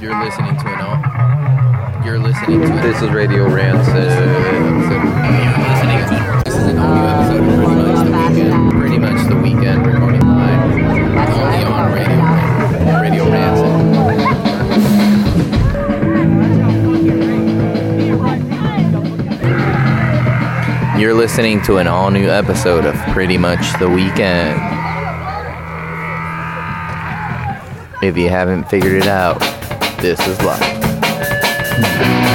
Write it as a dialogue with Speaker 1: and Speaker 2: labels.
Speaker 1: You're listening to an all. You're listening to.
Speaker 2: This is Radio Rancid.
Speaker 1: You're listening to. This is an new episode of Pretty Much the Weekend. Pretty Much the Weekend, recording live. Only on Radio. Radio Rancid. You're listening to an all new episode of Pretty Much the Weekend. If you haven't figured it out, this is life.